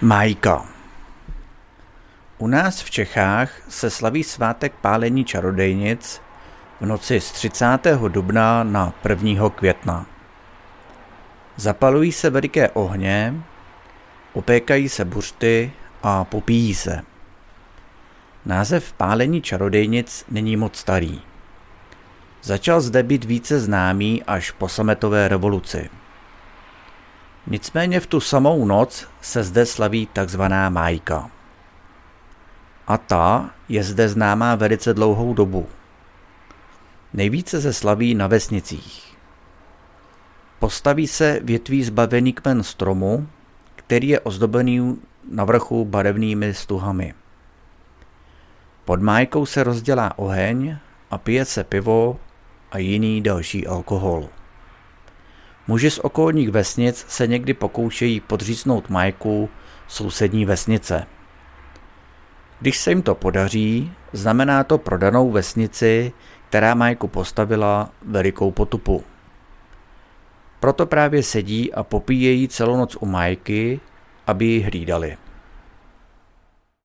Majka U nás v Čechách se slaví svátek pálení čarodejnic v noci z 30. dubna na 1. května. Zapalují se veliké ohně, opékají se buřty a popíjí se. Název pálení čarodejnic není moc starý. Začal zde být více známý až po sametové revoluci. Nicméně v tu samou noc se zde slaví takzvaná májka. A ta je zde známá velice dlouhou dobu. Nejvíce se slaví na vesnicích. Postaví se větví zbavený kmen stromu, který je ozdobený na vrchu barevnými stuhami. Pod májkou se rozdělá oheň a pije se pivo a jiný další alkohol. Muži z okolních vesnic se někdy pokoušejí podříznout majku sousední vesnice. Když se jim to podaří, znamená to pro danou vesnici, která majku postavila, velikou potupu. Proto právě sedí a popíjejí celou noc u majky, aby ji hlídali.